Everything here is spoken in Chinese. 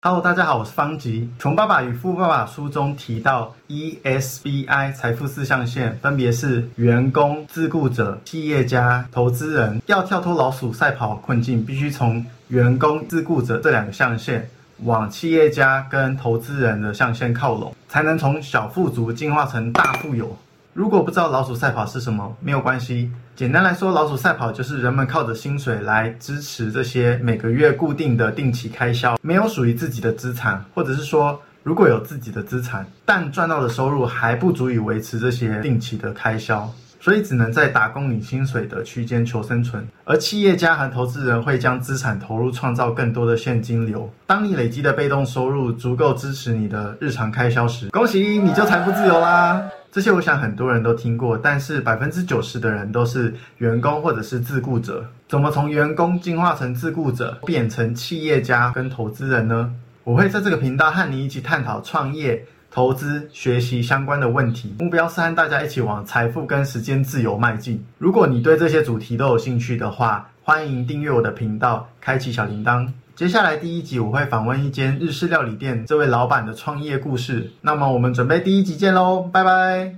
Hello，大家好，我是方吉。《穷爸爸与富爸爸》书中提到，ESBI 财富四象限分别是员工、自雇者、企业家、投资人。要跳脱老鼠赛跑困境，必须从员工、自雇者这两个象限往企业家跟投资人的象限靠拢，才能从小富足进化成大富有。如果不知道老鼠赛跑是什么，没有关系。简单来说，老鼠赛跑就是人们靠着薪水来支持这些每个月固定的定期开销，没有属于自己的资产，或者是说，如果有自己的资产，但赚到的收入还不足以维持这些定期的开销，所以只能在打工领薪水的区间求生存。而企业家和投资人会将资产投入，创造更多的现金流。当你累积的被动收入足够支持你的日常开销时，恭喜你就财富自由啦！这些我想很多人都听过，但是百分之九十的人都是员工或者是自雇者。怎么从员工进化成自雇者，变成企业家跟投资人呢？我会在这个频道和你一起探讨创业、投资、学习相关的问题，目标是和大家一起往财富跟时间自由迈进。如果你对这些主题都有兴趣的话，欢迎订阅我的频道，开启小铃铛。接下来第一集我会访问一间日式料理店这位老板的创业故事。那么我们准备第一集见喽，拜拜。